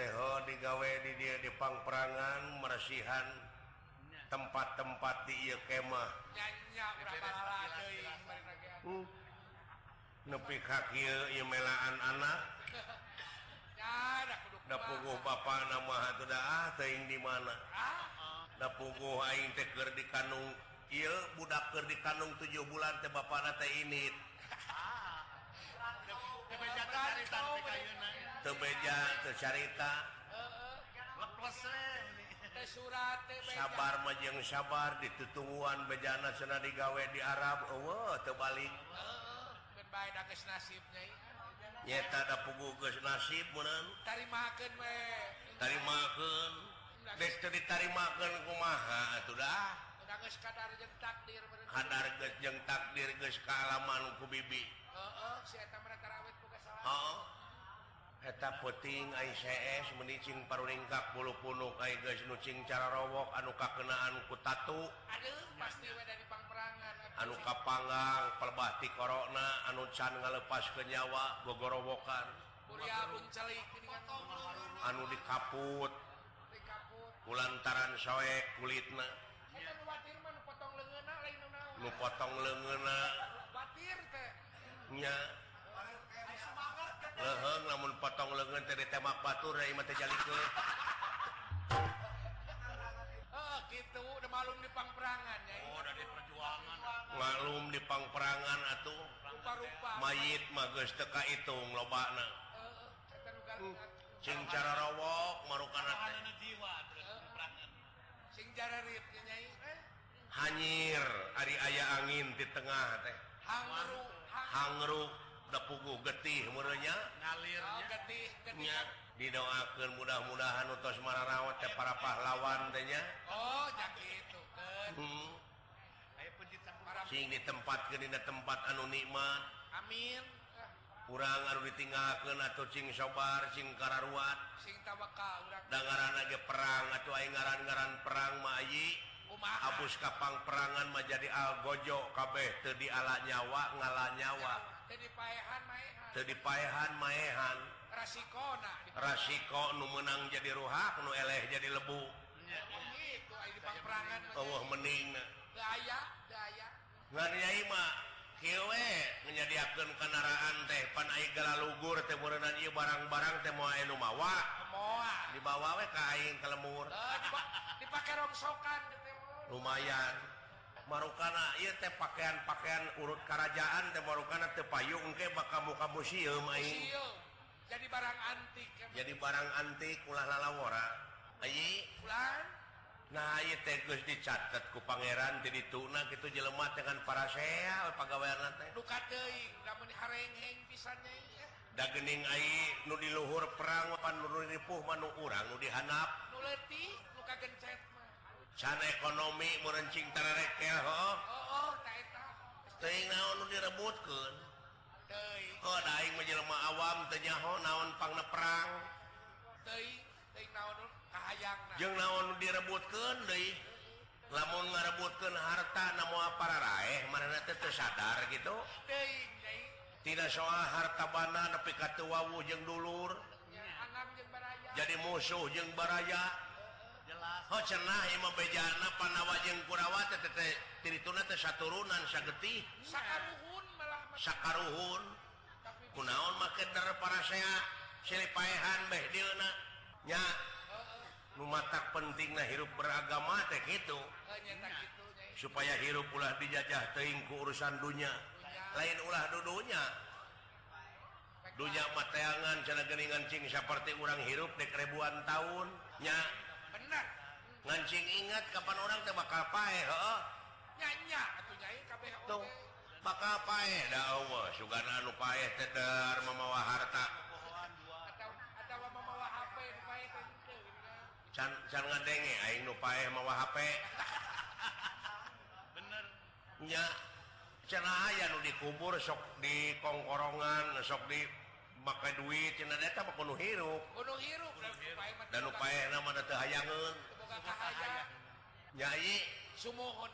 teho oh, digawe di dia dipangperangan meresihan tempat-tempat di kemah uh, nepi kakilaan anak dapuguh Bapak nama ah, di mana? Dapuguh aing teker di kanung il budak ker di kanung 7 bulan teh bapak nate ini ah, tebejacarita sabar majeng sabar ditutuan bejana sena digawe di Arab oh, terbalik nyata ada pugugus nasib bener tarimaken kumaha sudah kadar jeng takdir ke kealaman bibi. Oh, oh, eta puting ICS menicing parlingkap bulu punuk nucing cara rowok anu kakenaan kutatu anu kapanggang pelbati korona anu can ngalepas ke nyawa gogorowokan. Anu dikaput. Kulantaran soek kulitna. Nu potong lengena nya. leheng namun potong lengan dari tembak batur eh, dari mata jali ke. Oh gitu udah malum di pangperangan ya. Oh dari perjuangan. Malum di pangperangan atuh. Rupa-rupa. Mayit magus teka itu loba na sing eh, eh, cara rawok marukan jiwa sing cara rip nyai hanyir hari ayah angin di tengah teh. Hangru hangru. pugu getihnya didoakan mudah-mudahan utos merawat ya para pahlawan pahlawannya Oh hmm. di tempat ke tempat anu nikmat. Amin. Kurang harus ditinggalkan atau sing sobar singkara ruat dengaran aja perang atau ngaran-garan perang Mayi Abus Kapang perangan menjadi algojo kabeh tadi ala nyawa ngala nyawa. dipaehan maehan. Rasiko nu menang jadi ruhak nu eleh jadi lebu. Allah mening menyediakan kendaraan teh. Panigala lugur temuran ieu barang-barang teh mau anu mawa. Dibawa we ka aing ke lemur. Dipakai rongsokan lumayan. marukana teh pakaian-pakaian urut kerajaan teh marukana tepayung ke maka muka museum aing. Jadi barang antik kan? jadi barang antik ulah lalawara. Ayi? Ulah nah ieu teh geus dicatet ku pangeran di dituna kitu jelema dengan para sea pagawean teh. Nu teuing lamun harengeng pisan ya dagening ai nu di luhur perang pan nu ripuh manu urang nu dihanap. Nu letih nu kagencet can ekonomi merencing tararekel ho? Oh, oh, naon direbutkan oh, merencingrebutkan menjelma awam tenyaho naon pangna perang jeng naon direbutkan lamun merebutkan harta namun para raih mana sadar gitu. Tidak soal harta bana nepi tapi wawu wawujung dulur. Ya, jadi musuh jeng baraya. oh cenah ima bejana panawa jeng kurawa tete tirituna teh saturunan cenahjana panawajeng Kurawatiturunan Sakarruhun kunaon make marketer para sea silipaehan beh seahan Behdilnanya lumatak penting nah hirup beragama teh gitu supaya hirup ulah dijajah teuing ku urusan dunia lain ulah dudunya dunya. Mateangan cenah geuningan cing saperti urang hirup dek ribuan tahunnya benar ngancing ingat kapan orang teh bakal pae heeh nyanya atuh nyai kabeh tuh bakal pae da Allah sugana anu pae teh dar mamawa harta. Atawa mamawa HP nu pae teh can can ngadenge aing nu pae mawa HP bener. Nya cenah aya nu dikubur sok di kongkorongan sok di make duit cenah eta mah kudu hirup. Kudu hirup dan upaya nama teu hayangeun. nyai summohon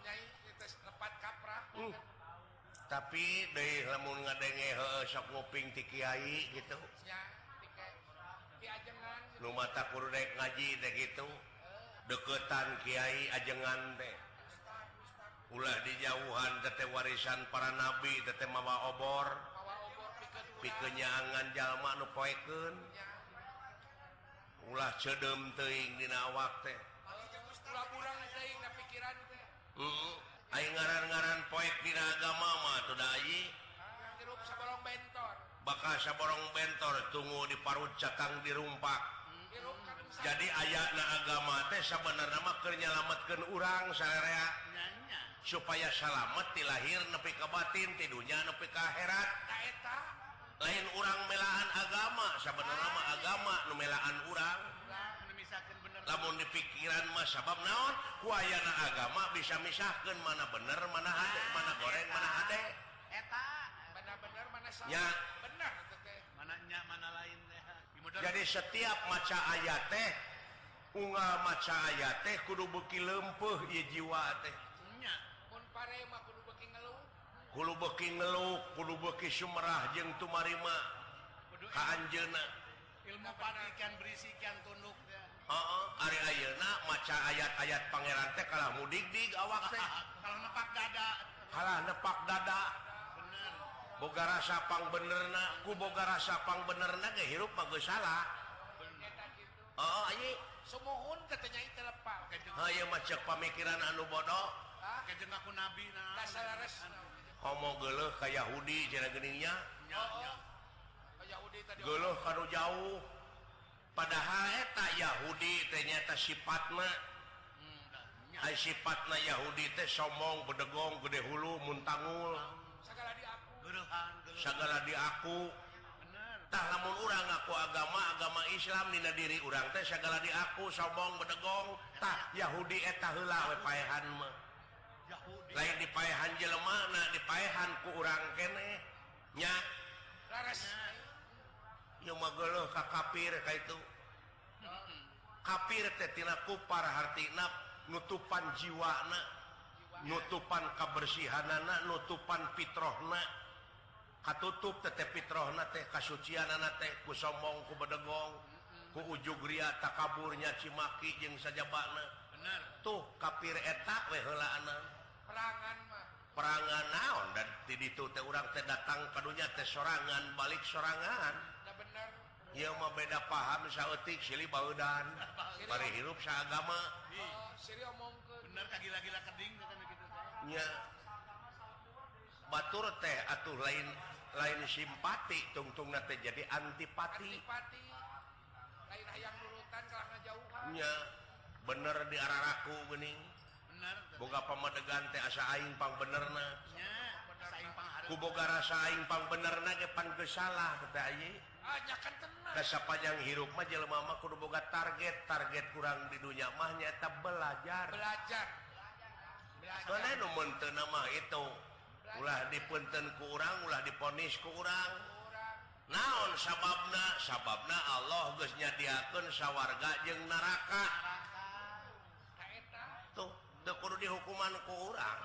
tepat kaprah. Uh. tapi dari lamun ngadenge sok nguping ti kiai gitu. Nu mata kurek ngaji deh gitu. Deketan kiai ajengan deh ulah dijauhan tete warisan para nabi tete mawa obor. Pikenyangan jalma nu poekeun. Ulah cedem teuing dina awak teh. kurang na pikiran uh, ngaran-garan poet bentor. Bakal saborong bentor tunggu di parut catang di rumpak. Hmm. jadi ayat na agama teh benar nama kenyalamatkan urang saya supaya salamet di lahir nepi kebatin tidurnya nepi keherat lain urang melaan agama sebenarnya agama numelaan urang. namun di pikiran Mas sabab naon? Kuayana agama bisa misahkan mana bener mana hade, mana goreng mana hade. Ya. Bener, mananya, mana lain jadi setiap maca ayat teh unga maca ayat teh kudu beki lempuh ya jiwa teh. Nya pun pare mah kudu beki ngeluk kudu beki sumerah jeung tumarima. Ka anjeunna. Ilmu patikan berisikan tunduk. Ari Ayeuna maca ayat-ayat Pangeran teh kalah mudikdik awak teh. Kalau nepak dada. Kalah nepak dada. Bener. Boga rasa pang benerna ku boga rasa pang benerna ge hirup mah geus salah. Oh ayi sumuhun katanya itu lepak ha ieu mah cek pamikiran anu bodoh kajeng aku nabi nah dasar homo geuleuh ka Yahudi cenah geningnya nya. Yahudi tadi geuleuh kanu jauh. padahal eta Yahudi ternyata sifatnya hmm, sifatna. Yahudi teh sombong bedegong gede hulu muntangul. Segala di aku. Tak namun orang aku. Agama agama Islam Nina diri orang teh segala di aku sombong bedegong. Tak Yahudi etahlah wepahan lain dipayahan jelemana dipayahan ku orang kenehnya ka kafir ka itu. Kafir teh tina kupar hartina nutupan jiwana nutupan kebersihanana nutupan fitrohna katutup tete fitrohna teh kasucianana teh ku sombong ku bedegong ku ujug ria takaburnya cimaki jeung sajabana. Bener. Tuh kafir eta we heulaana perangan mah. Perangan naon? Dan di ditu teh urang teh datang kadunya teh sorangan balik sorangan. ia mah beda paham sautik silih bau dan mari hirup seagama Nya. batur teh atuh lain lain simpati tungtungna teh jadi antipati Antipati. lain hayang nurutan ka ngajauhan. Nya. bener di araraku geuning. bening bener boga pamadegan teh asa aing pang benerna. bener Ku boga rasa aing pang benerna ge ke pan kesalah kata aing rasa panjang hirup maja Mama kudu boga target target kurang di dunia mahnya tak belajar. Belajar. Nama itu ulah dipunten kurang ulah diponis kurang. Naon sababna? Sababna Allah guysnya diaken sawwarga jeng neraka. Tuh kudu dihukuman kurang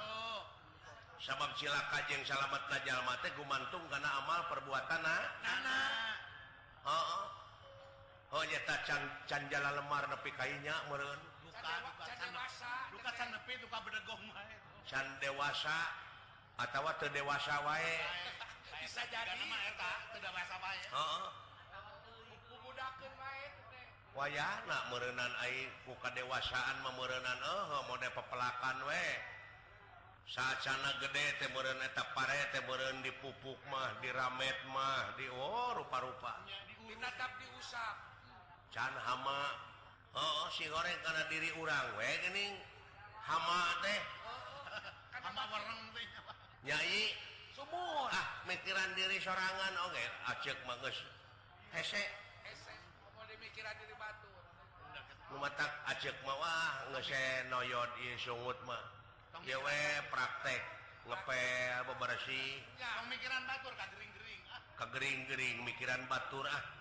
sabab silaka jeng salamet najjal mate gumantung karena amal perbuatan nah Oh, nyata can can jala lemar nepi kainya meren can dewasa atau ke dewasa wae. Bisa jadi. wayana merenan air buka dewasaan memerenan eh oh, mode pepelakan we saat gede teh meren eta pare teh meren dipupuk mah diramet mah di oh rupa-rupa. binatap diusap. Can hama oh si goreng karena diri urang we gening hama teh. Hama wareng teh. Nyai. Sumur. Ah mikiran diri sorangan oke okay. acek manges hese. Hese. Mau dimikiran diri batu. Lumatak acek mawah ngese noyod ieu sungut mah. Ieu we praktek ngepel bebersih. Ya, pemikiran batur kagering-gering. Ah, Kagering-gering mikiran batur ah.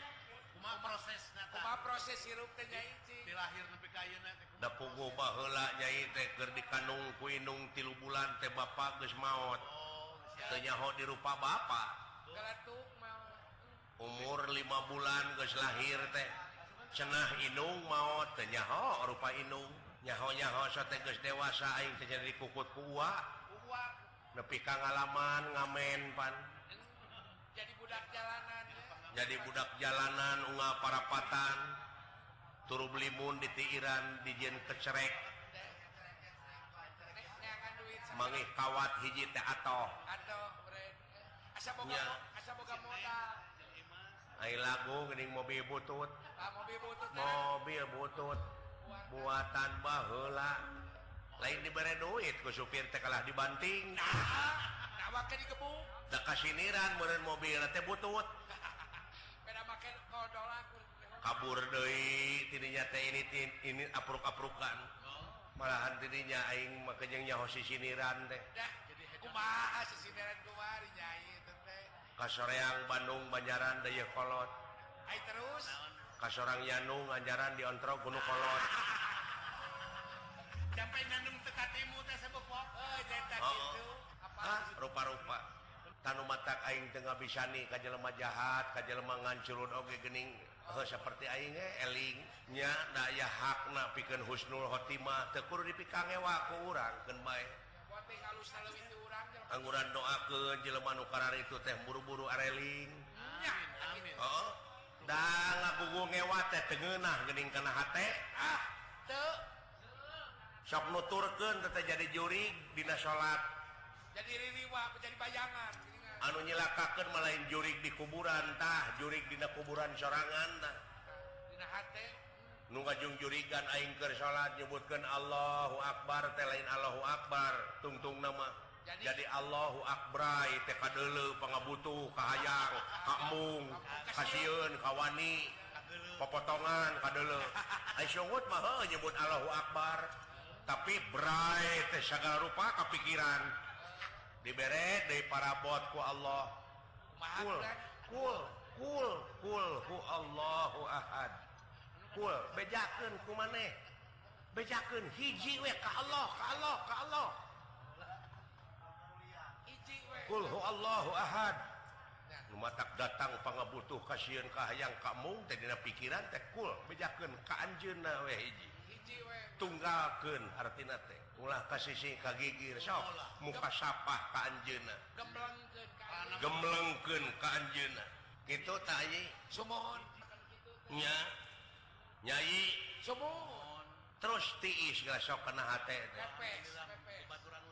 proses proses hirup teh nya hiji Dilahir nepi ka ayeuna teh. da pugu baheula nyai teh keur dikandung ku indung tilu bulan teh Bapak guys maut oh, senyaho di rupa Bapak umur 5 bulan geus lahir teh. Cenah Inung teu nyaho rupa Inung. Nyaho-nyaho teges dewasa aing teh terjadi kukut tua nepi ka ngalaman ngamen pan. Jadi budak jalanan. jadi budak jalanan Unga parapatan turu belimun ditiran dijen kecerek. Mangih kawat hiji teh atau Hai lagu gening mobil butut. Mobil butut buatan. Bahla lain diberre duit ke supir teh kalah dibanting. Nah, nah, nah, dikasih niran mobil teh butut. kabur Doi teh ini tin, ini apruk-aprukan. Malahan tidaknya Aing makanyangnya Hoshi Siniran teh. Kas yang Bandung Banjaran Dayakolot terus? Kas orang Yanung Banjaran diontro Gunung Kolot. Oh, oh. Rupa-rupa. Tanu mata Aing tengah bisa nih kaj lemah jahat kaj lemangan Curun Oge Gening Oh, seperti Aingnya eh, daya hakna piken Husnul Hotimah tekur dipikange waku orang angguran doa ke Jeleman Ukara itu teh buru-buru areling oh, ngewa teh tengenah Gening karena ah sok nuturken tetap jadi juri Dina salat jadi riwa jadi bayangan. anu nyilakakan malain jurik di kuburan tah jurik dina kuburan sorangan tah. Dina hati nunga jung jurigan aing aingker salat nyebutkan Allahu Akbar teh lain Allahu Akbar tungtung nama. Jadi, jadi Allahu Akbrai teh dulu pangabutuh Kahayang Kakmung kasieun Kawani pepotongan Kadele. Nyebut Allahu Akbar. Tapi Brai sagala rupa kapikiran. dibere dari parabotku Allah. Allahken ku maneh? Bejaken hiji we ka Allah ka Allah ka Allah. Kul hu Allahu ahad. Numatak datang pangabutuh kasihan ka hayang ka mung teh dina pikiran teh kul bejakeun ka anjeunna we hiji. Hiji we. Tunggalkeun artina teh. ulah ke sisi kagigir sok. Muka sapah ka anjeuna gemlengkeun ka anjeuna kitu ta ai sumohon nya? Nyai? Sumohon terus tiis geus sok kana hate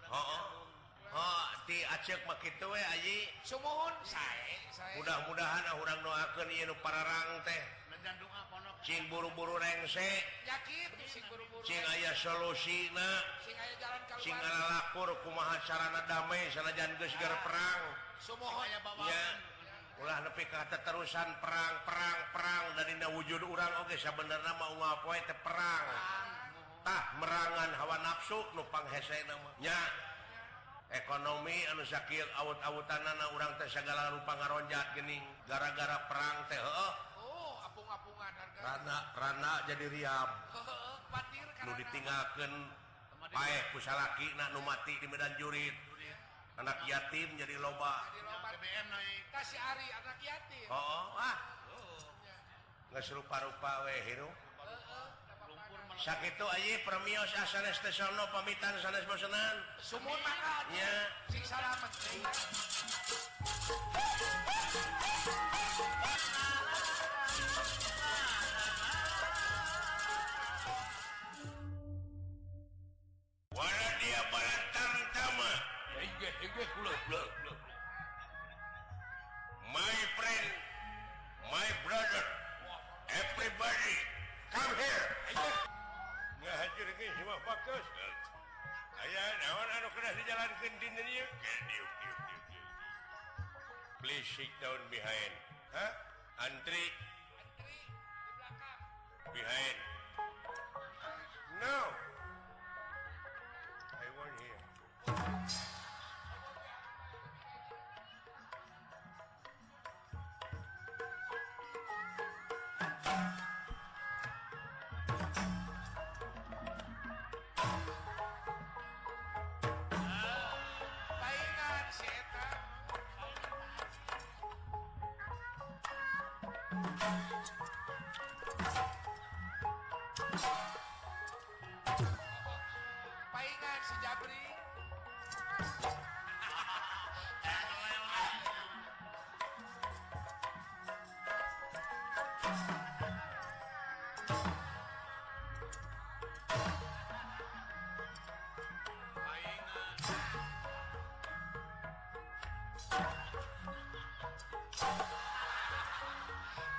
heeh Oh, ti acek mah kitu we aji. sumohon sae. Mudah-mudahan urang doakeun ieu nu pararang teh. Dan doa Cing buru-buru rengse Cing aya solusi singpur kumaha carana damai sanajan gegar perang. Ulah nepi kata terusan perang perang perang. Dari wujud urang Oke sebenarnya mau ngapoe perang. Tah merangan hawa nafsu numpang hese namanya ekonomi anu sakit awut-awutan anak orang teh segala rupa ngaronjat gening gara-gara perang teh Rana Rana jadi Riam. Oh, ditinggalkan baik pusalaki nu mati di Medan Jurit. Anak yatim jadi loba. BBM naik kasih Ari anak yatim. Oh, ah. nggak serupa-rupa we hero sakit aji premios asanes tesono pamitan sanes bosenan sumur makanya siksa lamet my friend my brother everybody come here. Please sit down behind. Huh? antri. Behind. No. I want here. Paingan si Jabri.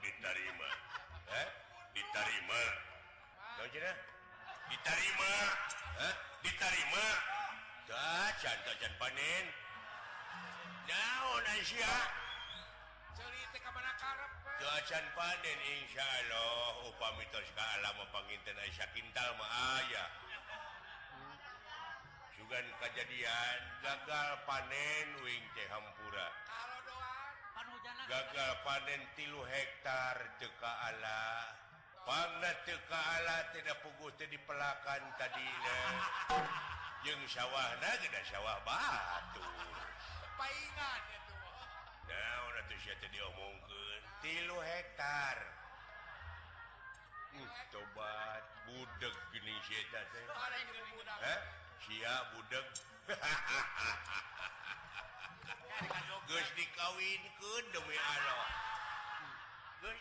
ditarima ditarima ditarima ditarima panen. Panen Insya Allah upa mitos kapanginten Aisyah kintal Maaya juga kejadian gagal panen wing Hampura. gagal panen tilu hektar teka Allah Pangna teka Allah tidak pugu di pelakan tadi yang sawah tidak sawah batu. Paingan itu nah, diomongkan tilu hektar. Tobat. Budak gini siap budak hahaha geus dikawinkeun demi Allah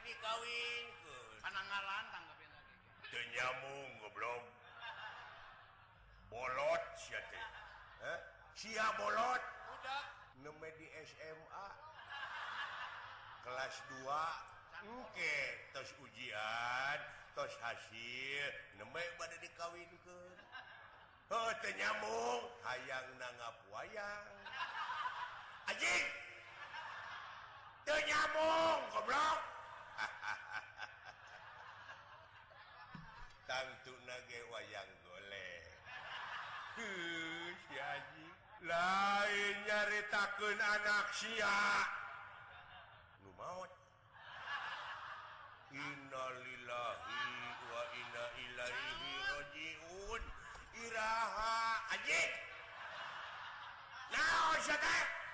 dikawin ke ngalan tanggapin lagi. Teu nyambung goblok bolot sia teh eh sia bolot budak neme di SMA kelas 2 oke tos ujian tos hasil. Neme pada dikawin ke oh teh nyamung hayang nangap wayang. anjing teu nyambung goblok tangtu nage wayang golek heuh si anjing lain nyaritakeun anak sia nu maot innalillahi wa inna ilaihi rajiun. Iraha anjing naon sakar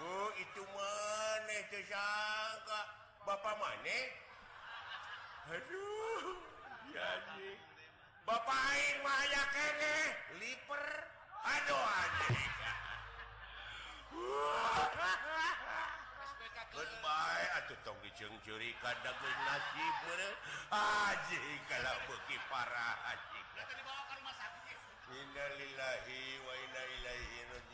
oh, itu maneh teu sangka Bapak maneh Aduh ya anjing. Bapak aing mah aya kene eh? liper aduh anjing Goodbye atuh tong dicungcuri kada geus nasib beureuh. Anjing kalau beuki parah anjing. Kita Dibawa ke rumah sakit. Innalillahi wa inna ilaihi raji'un.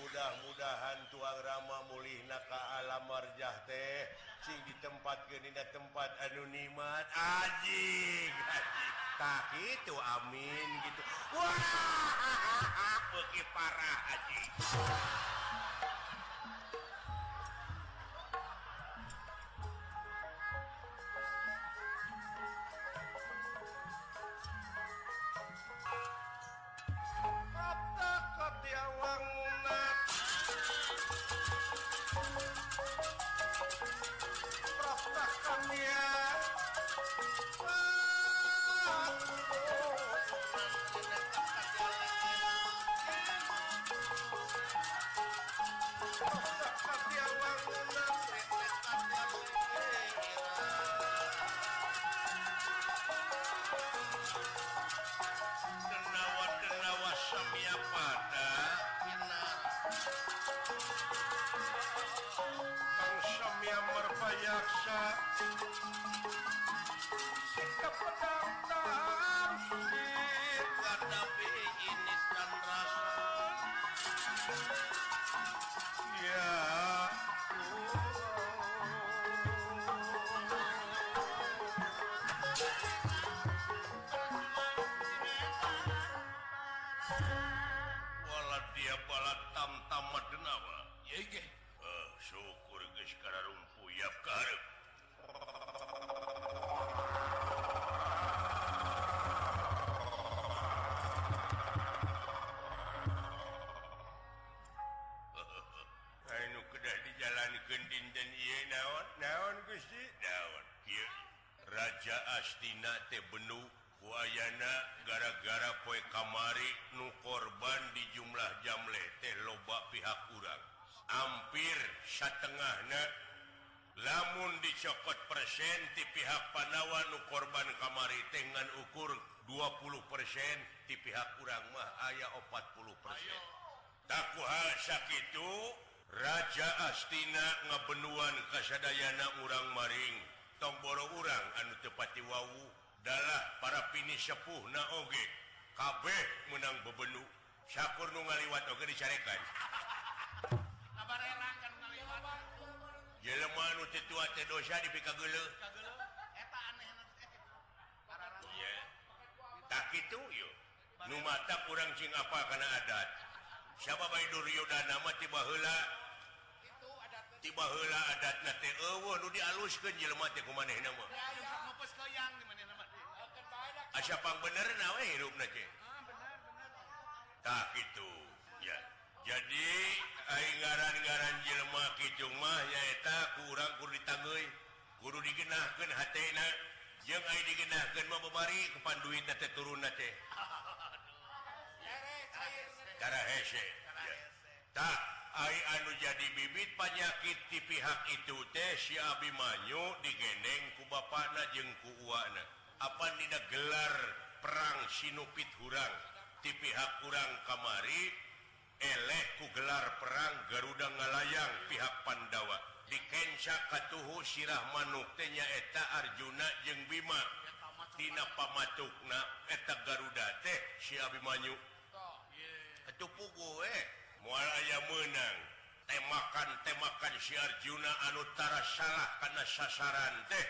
mudah-mudahan tuang Rama mulih naka marjah teh. Sing di tempat Genina tempat anonimat. Aji tak itu amin gitu. Wah parah aji Yaksa sikap pendatang sihir hadapi ini dan rasa raja astina jaastina tebenu wayana gara-gara poe kamari nu korban di jumlah jamle teh loba pihak kurang hampir setengah lamun dicokot persen di pihak panawa nu korban kamari dengan ukur 20 persen di pihak kurang mah ayah 40 persen. Tak hal sakit Raja Astina ngabenuan kasadayana urang maring. tomboro urang anu tepati wawu adalah para pini sepuh naoge kabeh menang bebenu syakur nu ngaliwat oge dicarekan Jelema nu tetua teh dosa dipika geuleuh. Eta aneh Iya. Tak kitu yo. Nu mata kurang cing apa kana adat. siapa bae duryodana mah tiba heula tiba heula adat eh, asapang ah, bener tak itu ya. Jadi aing ngaran-ngaran jelema kitu mah nyaeta kurang kudu ditangeuy kudu digenahkeun hatena jeung aing digenahkeun mah kur ditangguhi guru digenahkan yang digenahkan memari kepanduin turun tak anu jadi bibit panyakit di pihak itu teh si Abimanyu digeneng ku Bapakna jeung ku jengkuwana apa tidak gelar perang sinupit hurang? Di pihak kurang kamari eleh ku gelar perang Garuda ngalayang pihak Pandawa. Dikenca katuhu sirah manuk tehnya eta Arjuna jeung Bima. Tina pamatukna eta Garuda teh si Abimanyu Itu gue eh. mual aya menang temakan temakan siar Juna Anutara salah karena sasaran teh.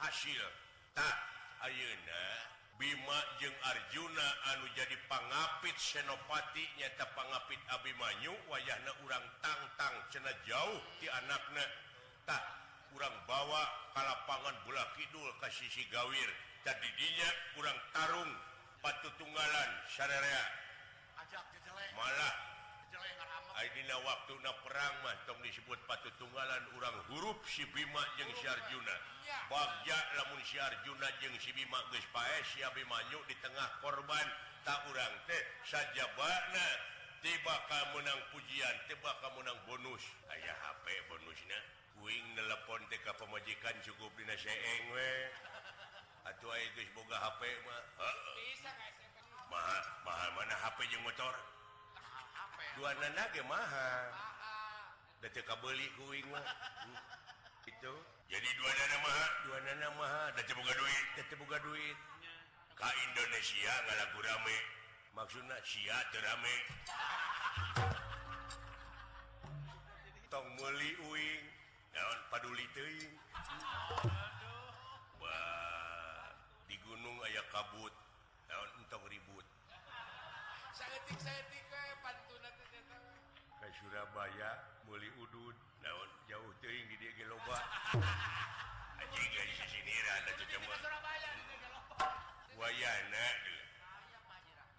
Hasil tak Ayeuna Bima jeung Arjuna anu jadi pangapit senopati nyata pangapit Abimanyu wayahna urang tangtang cena jauh di anakna. Tak kurang bawa kalapangan bola Kidul ke sisi gawir. Tadi dinya kurang tarung patu tunggalan syarea malah Adina waktu na perang mah tong disebut patu tunggalan urang huruf si Bima jeung si Syarjuna bagja lamun si Arjuna jeung si Bima geus paes si Abimanyu di tengah korban. Tak urang teh sajabana tiba ka menang pujian tiba ka menang bonus. Aya HP bonusna kuing nelpon teh ka pamajikan cukup dina seeng we. Atuh aya geus boga HP mah. Heeh. Mahal mahal mana HP jeung motor? dua nana ge mahal. Detika kabeli kuing mah. Itu. Jadi dua nana mahal? Dua nana mahal. Dan buka duit? Tetap buka duit. Ka Indonesia nggak lagu rame. Maksudnya sia terame tong meli uing. Naon paduli teuing wah di gunung aya kabut. Naon entong ribut. Saya Surabaya muli Uudud daun jauh teing di dia geloba wayana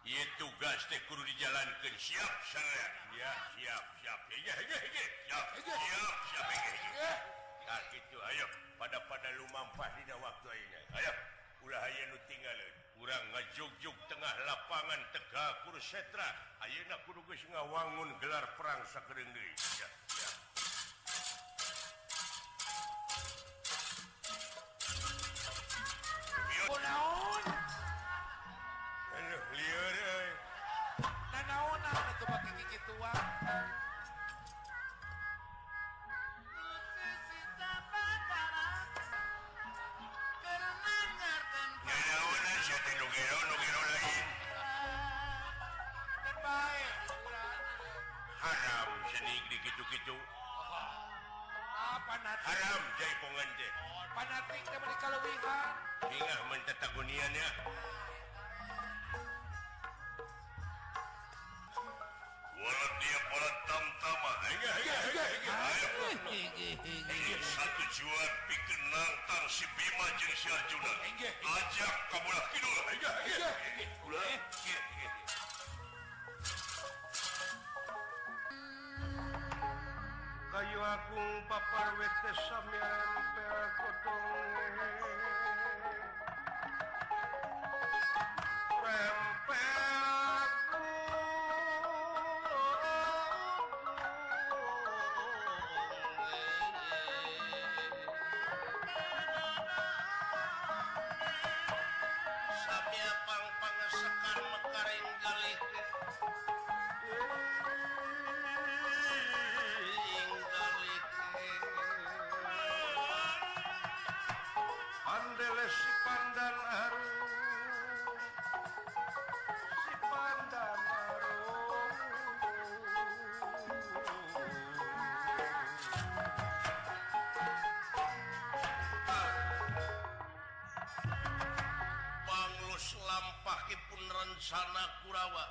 Iya tugas teh kudu dijalankan siap sana ya siap siap. Ya ya ya siap siap siap. Ya nah gitu. Ayo pada pada lumampah dina waktu ini ayo ulah aya nu tinggalin kurang ngajugjug tengah lapangan Tegakur Setra. Ayeuna Kudu geus ngawangun gelar perang sakering gitu-gitu haram Jai pengan mentetaguniannya lencana Kurawa.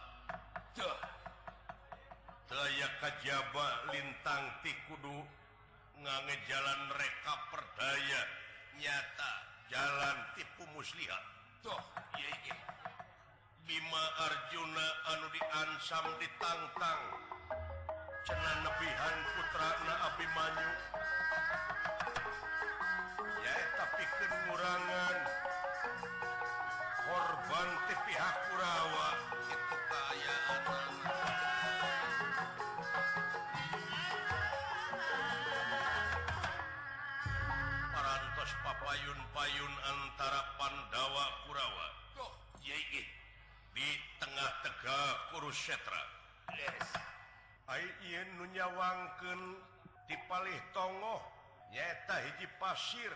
Layak kajba lintang ti Kudu ngange jalan reka perdaya. Nyata jalan tipu muslihat. Toh Bima Arjuna anu diansam ditantang. Cena nebihan putra na Abimanyu. Ya tapi kekurangan Banti pihak Kurawa itu kayaan. Parantos papayun-payun antara Pandawa Kurawa di tengah tegak kurus setra. Yes. nunyawangken dipalih tongoh nyata hiji pasir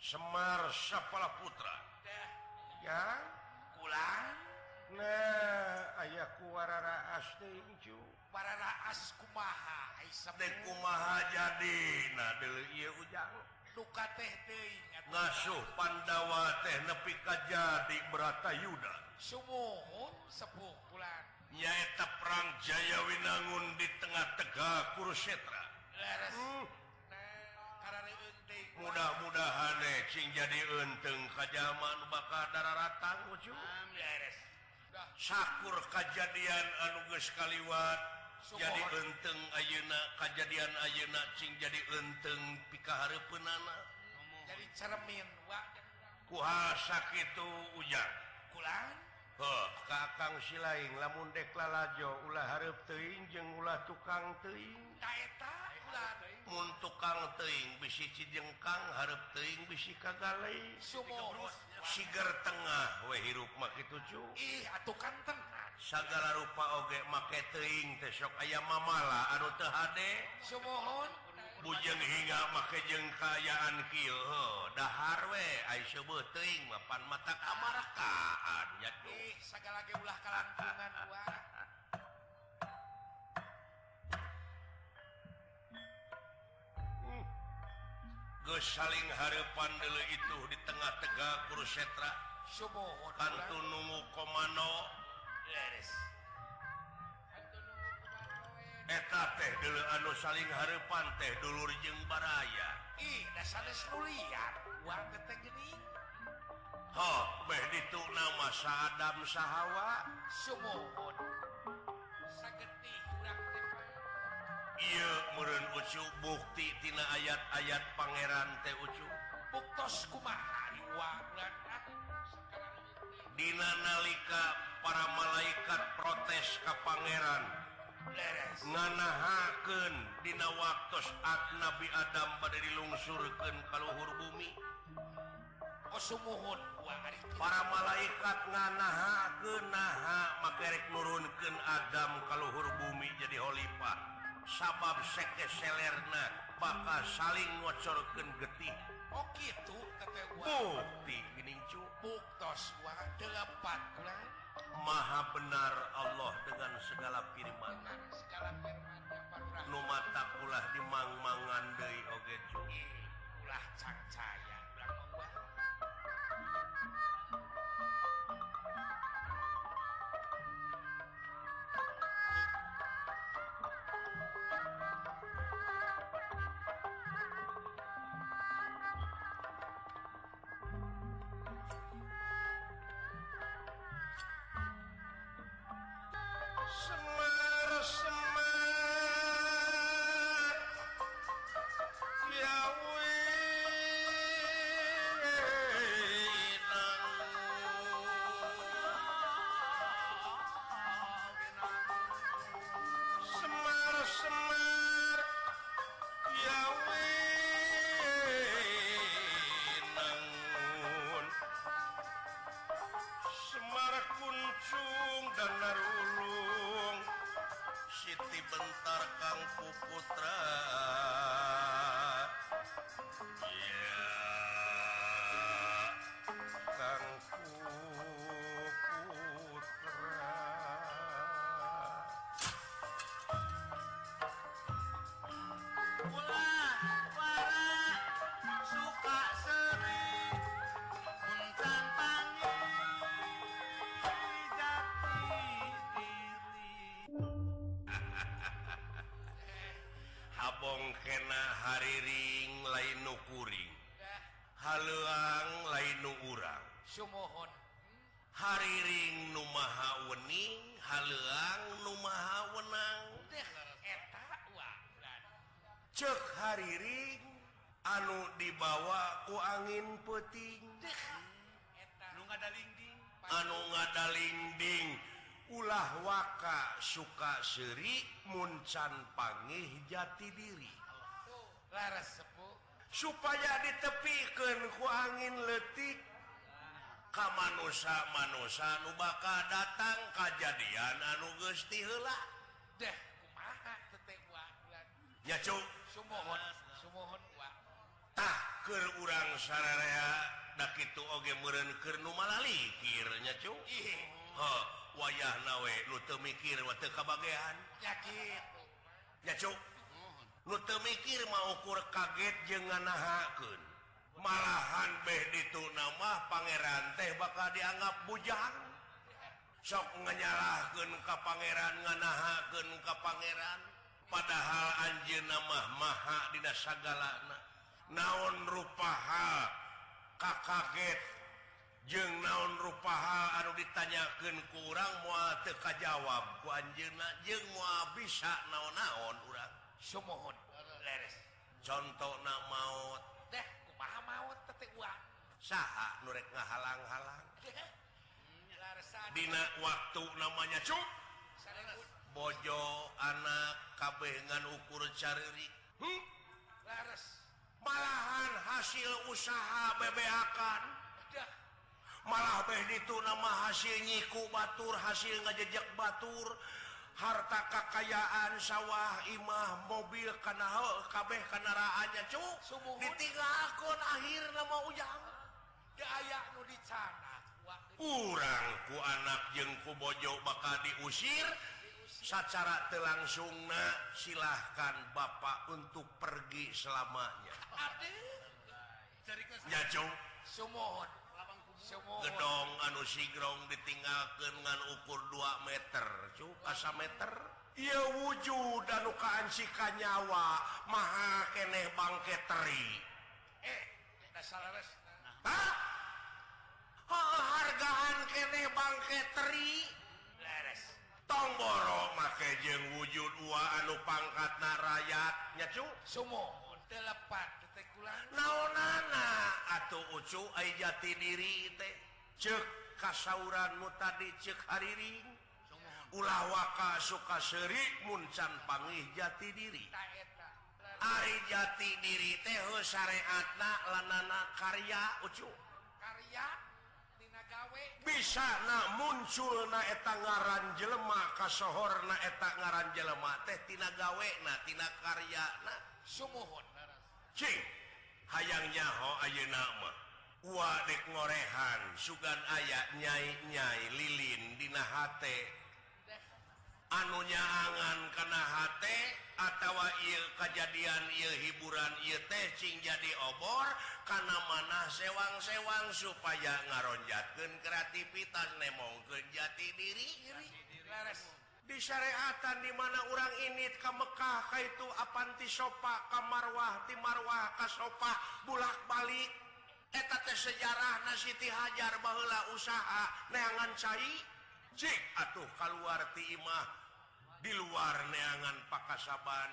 Semar Sapala Putra ya? pulang? Nah ayaku warara asju para raas kumaha kumaha jadi. Luka teh ngasuh Pandawa teh nepi ka jadi berata Yuda. Summohun sepuh bulan. Nyaeta perang Jaya Winangun di tengah-tegah Kurusetra. mudah-mudahan cing jadi enteng Kajaman bakal daratan Sakur kejadian anuges Kaliwat jadi enteng Ayeuna kejadian Ayeuna cing jadi enteng pikahar penana jadi cermin kuasa itu ujang. Kulang? Oh, Kakang silain lamun deklalajo ulah harap teing jeng ulah tukang teing taeta ulah pun tukang teing bisi Cijengkang harap teing bisi kagalai Siger tengah we hirup make cu. Ih atuh kan kanteng sagala rupa oge make teing tesok aya mamala anu teu hade. Sumohon bujeng hingga make jeung kayaan kieu dahar we ai sebeuh teuing mah pan mata kamarakaan nya ih sagala ge ulah kalangkungan wah. saling Harpan dulu itu di tengah Tegak Kurusetra. Subuhunmu Komano. Teh dulu anu saling Harpan teh dulu jengmbaraya Oh itu nama Sadam sahwa Sumohun meren Ucu bukti tina ayat-ayat Pangeran teh Ucu. Buktos Dina nalika para malaikat protes ke Pangeran. Nganahaken Dina waktu saat Nabi Adam pada dilungsurkan kalauhur bumi. Osumuhun para malaikat nganaha kenaha makerek nurunkan Adam kalauhur bumi jadi Holipah. sabab seke selerna bakal saling ngocorkan getih. Oh gitu Maha benar Allah dengan segala firman. Benar segala firman yang Numata pula dimang-mangan deui oge cuy. Ulah cang bongkena hariring lain lainkuring haluang lain urang. Sumohon. Hariring Numaha wening haluang Numaha wenang. Cek hariring anu dibawa ku angin peting. Anu ngadalingding ulah waka suka Seri Muncan Pangih jati diri. Laras sepuh supaya ditepikan ku angin letik ka manusia manusia nu bakal datang kejadian anu Gusti hela deh ya cuk sumohon sumohon wak tak takkir urang sararea dak itu oge meren kernu malalikirnya cu. Oh. wayah nawe lute mikir kebagian lute mikir mauukur kaget janganken malahan beh ditu nama Pangeran teh bakal dianggap bujang. Sok menyalahkan ke Pangeran nganahaken ke Pangeran. Padahal Anjir nama maha dina sagalana. Naon rupaha Ka kaget jeng naon rupaha anu ditanyakan kurang mua teka jawab ku anjena jeng mua bisa naon-naon urang? Sumohon. Leres. Contoh na maut. Deh kumaha maut tete uang saha nurek ngahalang-halang? Hmm, Dina waktu namanya cuk bojo anak kabeh ngan ukur cariri hmm? Lares. malahan hasil usaha bebeakan. malah beh itu nama hasil nyiku Batur hasil ngajejak Batur. Harta kekayaan sawah Imah mobil karena kabeh kendaraannya cu. Subuh ditinggalkan akhir nama ujang. Daya nu dicanat kurang ku anak jeng ku bojo bakal diusir. Secara telangsung nah silahkan bapak untuk pergi selamanya. Aduh. Ya, cuk. Sumohon gedong anu sigrong ditinggalkan dengan ukur 2 meter. Asa meter? Ia wujud dan lukaan sika nyawa maha keneh bangke teri. Eh nah. oh, hargaan keneh bangke teri? Leres tomboro make jeng wujud wa anu pangkat na rakyatnya cu sumo telepat naonana? Atau ucu ai jati diri teh. Cek kasauranmu tadi cek hariring ulah waka suka serik Muncan pangih jati diri. Ari jati diri teh syariatna lanana karya ucu. Karya? Bisa na muncul na eta ngaran jelema kasohor na eta ngaran jelema. Teh tina gawe na tina karya na. Sumohon Cing. hayangnyaho ayeunamah dek ngorehan sugan ayat nyai lilin dina hate. Anunya angan karena H atautawa kejadian il hiburan tehcing jadi obor karena mana sewang-sewang supaya ngaronjatkan kreativitas nemong kejati diri. Diri. disyariatan dimana orang ini ke Mekkah itu apanti sopa kamarwah timarwah Kasopa bulak-balik. Etat sejarah nasiti Hajar bahlah usaha neangan cair atuh keluarti Imah. Di luar neangan pakasaban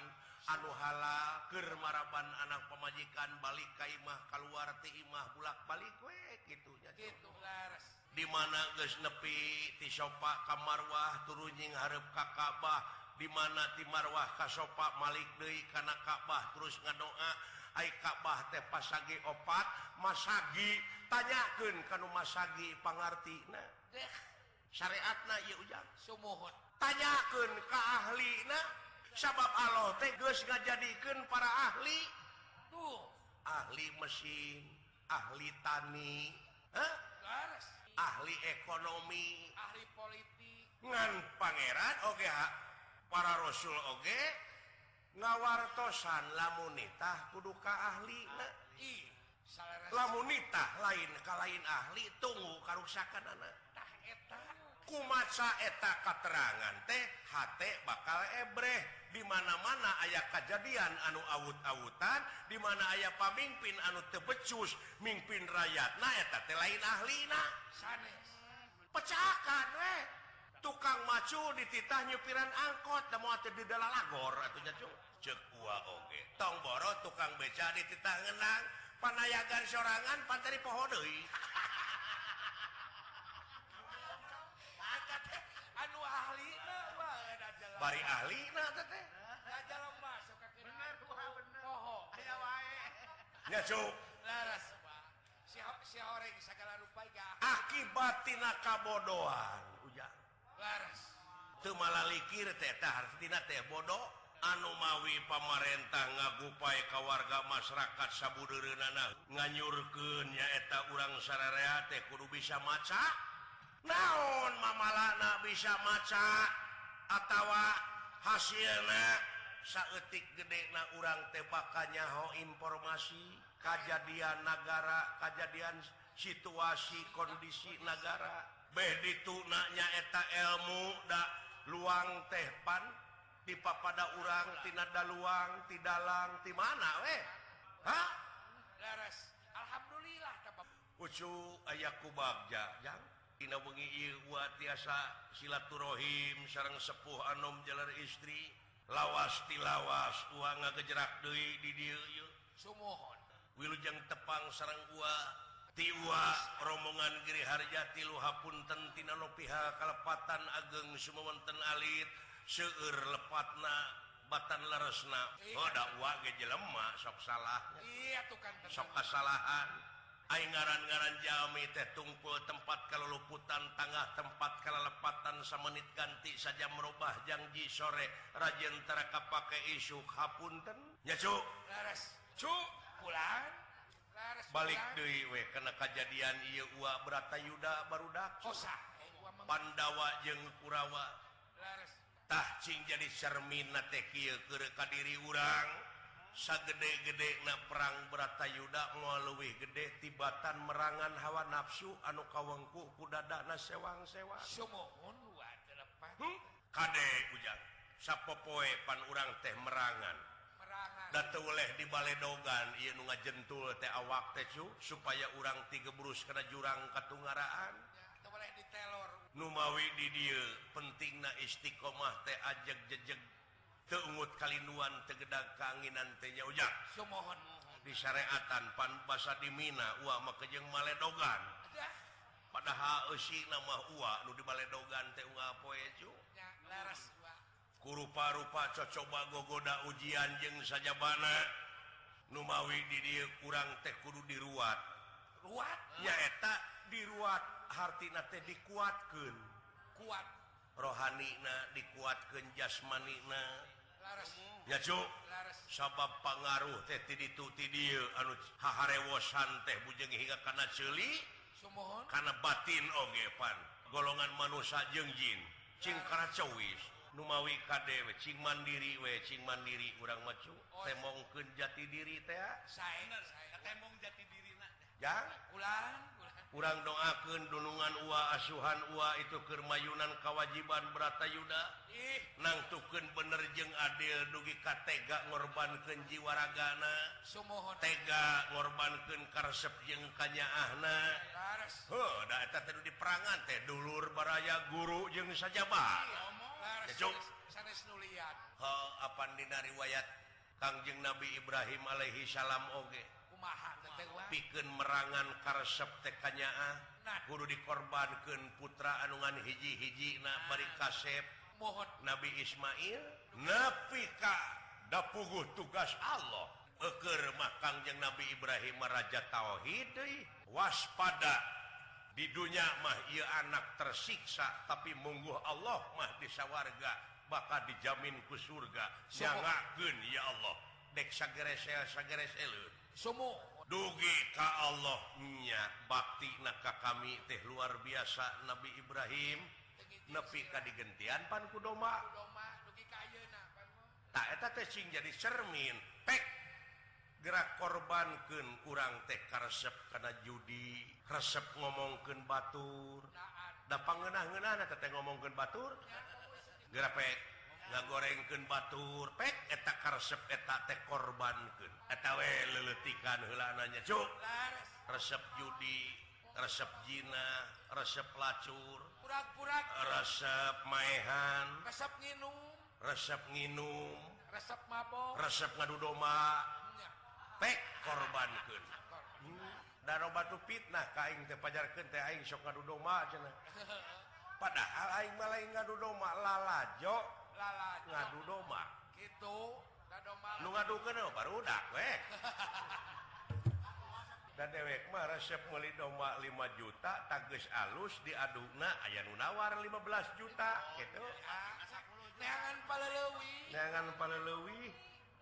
anu hala kemaraban anak pemajikan balik Kaimah keluarti Imah bulak-balik we gitunya gitu, gitu dimana guys nepi tisopa kamarwah turunjing Arab Kakabah dimana Timarwah Kasopa Malik Dei karena Ka'bah terus ngadoa ay Ka'bah teh pasagi opat masagi. Tanyakan kan masagi pangarti nah syariat na iya ujang. Sumuhun. Tanyakan ke ahli nah sabab Allah teges nggak jadikan para ahli. Tuh. Ahli mesin ahli tani hah? Garis ahli ekonomi ahli politik. ngan Pangeran Oge para Rasul Oge ngawartosan lamunitah kuduka ahli ah, lamunitah lain ka lain ahli tunggu karrusakan anak kumaca eta katerangan teh H bakal ebreh. Dimana-mana ayah kejadian anu awut-awutan dimana ayah pamimpin anu tebecus mimpin rakyat naeta lain ahli pecahkan eh. tukang macu dititah nyupiran angkot mau di dalam lagor ataunya okay. tongboro tukang beca dititah ngenang panayagan sorangan pantai pohon bari ahli nah teh ya cuk laras si si orang segala rupa akibat tina kabodohan ujang. Laras. Teu malalikir teh tah tina teh bodoh. Anu mawi pamarentah ngagupai ka warga masyarakat sabudeureunana. Nganyurkeun nyaeta urang sararea teh kudu bisa maca. Naon mamalana bisa maca? atautawa hasilnya saattik gede na urang tebakannya ho informasi kejadian negara kejadian situasi kondisi negara bedi ditunaknya eta elmu ndak luang tehpan dipa pada urang Tinada luang tidaklang di mana weh? Alhamdulillah Ucu ayaku Bagja jangan tiasa silaturahim sarang sepuh Anom jalan istri lawas tilawas uang kejerak Dei di Sumohon. Wilujeng tepang sarang gua tiwa rombongan Giri Harjati Luhapun tentina lopiha kalepatan ageng Sumawonten Alit seeur lepatna batan leresna Oda oh, wage jelemah sok salah. Sok kesalahan ngaran-garan Jami teh tungkul tempat kalau luputan tangga tempat kalau lepatan semenit ganti saja merubah janji sore. Rajen teraka pakai isu Hapunten hapuntennya pulang. Balik dewe karena kejadian Iwa berata Yuda barudak kosa Pandawa jeng Kurawatah jadi cermin teki ke diri urang. sagedde-gede na perang beratayuda melalui gede tibatan merangan hawa nafsu anu kawengku kudada na sewang-sewa hmm? Kadek hujan sappopoe pan urang teh merangan. Datu oleh di Baledogan ia nu ngajentul teh awak tecu supaya urang tiga brus kena jurang katunggaraan numawi di dia penting na Istiqomah teh ajak jejeg tegut kalian tegedag keanginan tenyauja mohon disyariatan pan basa di dimina Uama kejeng maledogan. Ah. Padahal usi nama Uwa nu di maledogan kurupa-rupa cocoba gogoda ujian jeng saja bana Numawi did kurang teh kudu diruat. Ruat? Ruatnyaeta diruat. Hartina teh dikuatkan kuat. Rohhanina dikuatkan jasmanina. ya sabab pengaruh teh eh, anu haharewosan teh bujeng hingga karena celi karena batin ogepan eh, golongan manusia jengjin cingkara cowis Numawi KDW Cing mandiri wecing mandiri kurang macu oh, temong ke jati diri teh ah. temong jati diri ya ulang kurang doakan dunungan uwa asuhan uwa itu kemayunan kewajiban berata Yuda. Ih. Nang tuken bener jeng Adil dugi Katega ngorbankan jiwaragana. Sumohon. Tega ngorbankan karsep jeung kanyahna huh, diperangan teh dulur baraya guru jeung saja riwayat Kangjeng Nabi Ibrahim Alaihi Salam Oge. Kumaha pikeun merangan karesep karsep tekanya guru dikorbankeun putra anungan hiji-hiji bari kasep mohon. Nabi Ismail nepika dapuguh tugas Allah. Beker makan yang Nabi Ibrahim Raja Tauhid waspada. Di dunia mah ia anak tersiksa tapi mungguh Allah mah desa warga bakal dijamin ke surga. Janganken ya Allah. Dek sagere sagere semua dugi ka Allahnya bakti naka kami teh luar biasa Nabi Ibrahim. Nepi ka digentian panku doma sing jadi cermin. Pek! Gerak korbanken kurang teh resep karena judi resep ngomongken batur. Da pangenang-genanate ngomongken batur. Gerak pek nggak gorengken batur. Pek etak resep etak teh korbanken etawe leletikan helananya cuk! Resep judi resep jina resep lacur resep maehan. Resep nginum resep minum resep mabok. Resep ngadu doma pek korban ke daro batu fitnah kaing teh pajarkeun teh aing sok ngadu doma cenah. Padahal aing mah lain ngadu doma lalajo. Lalajo ngadu doma kitu nu ngadukeun baru dak we dan dewek mah resep meuli doma 5 juta tages alus diadukna aya nu nawar 15 juta gitu. neangan palelewi neangan palelewi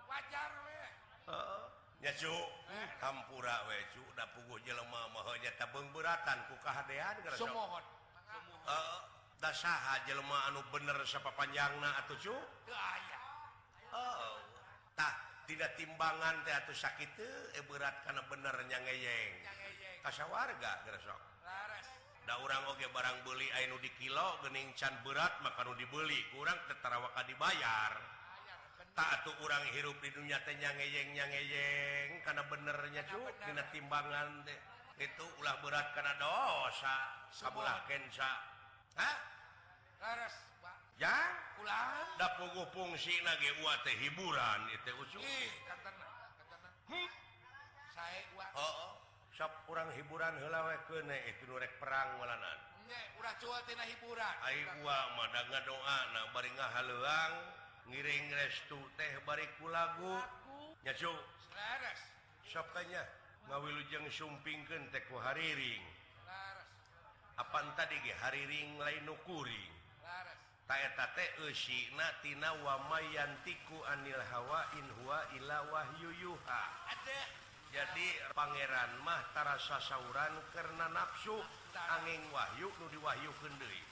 wajar we. Uh, ya cu. Eh? Hampura we cu. Da pugu jelema mah nya tabeng beratan ku kahadean gara sumohon. Heeh. Da saha jelema anu bener sapa panjangna atuh cu? Teu aya. Oh tah tidak timbangan teh atuh sakit teu e berat kana bener nya ngeyeng. Nyangeyeng kasawarga gara sok da orang oge barang beli Ainu di kilo gening can berat maka dibeli kurang teterawaka dibayar tak tuh orang hirup di dunia tehnya ngeyengnya ngeyeng karena benernya cukup Dina timbangan deh itu ulah berat karena dosa sabulah kensa Hah? Laras, Pak. Ya? Ulah. Da pugu fungsi nage teh hiburan itu usul. Ih, katana, katana. Hmm? sok kurang hiburan helawe kenek eh, nurrek perang walanan hiburan. Doa barelang ngiring restu teh bariku lagunya sokanya ngawilujeng sumpingken teku hariring. Apaan tadi ge hariring lain nukuring wa mayantiku anil hawa in Huwa ila wahyu yuha. Ada. jadi Pangeran Mahtaraasa sasauran karena nafsu. Angin Wahyu nu Nudi Wahyu Kendri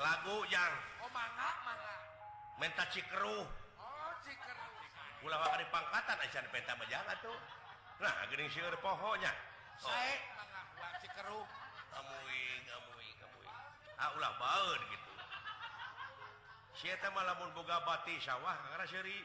lagu yang minta Cikeruh. Di pangkatan peta bajang tuh. Nah gering siur pohonnya saya Cikeruh. Ah, ulah baun gitu. Sieta malamun boga bati sawah karena seri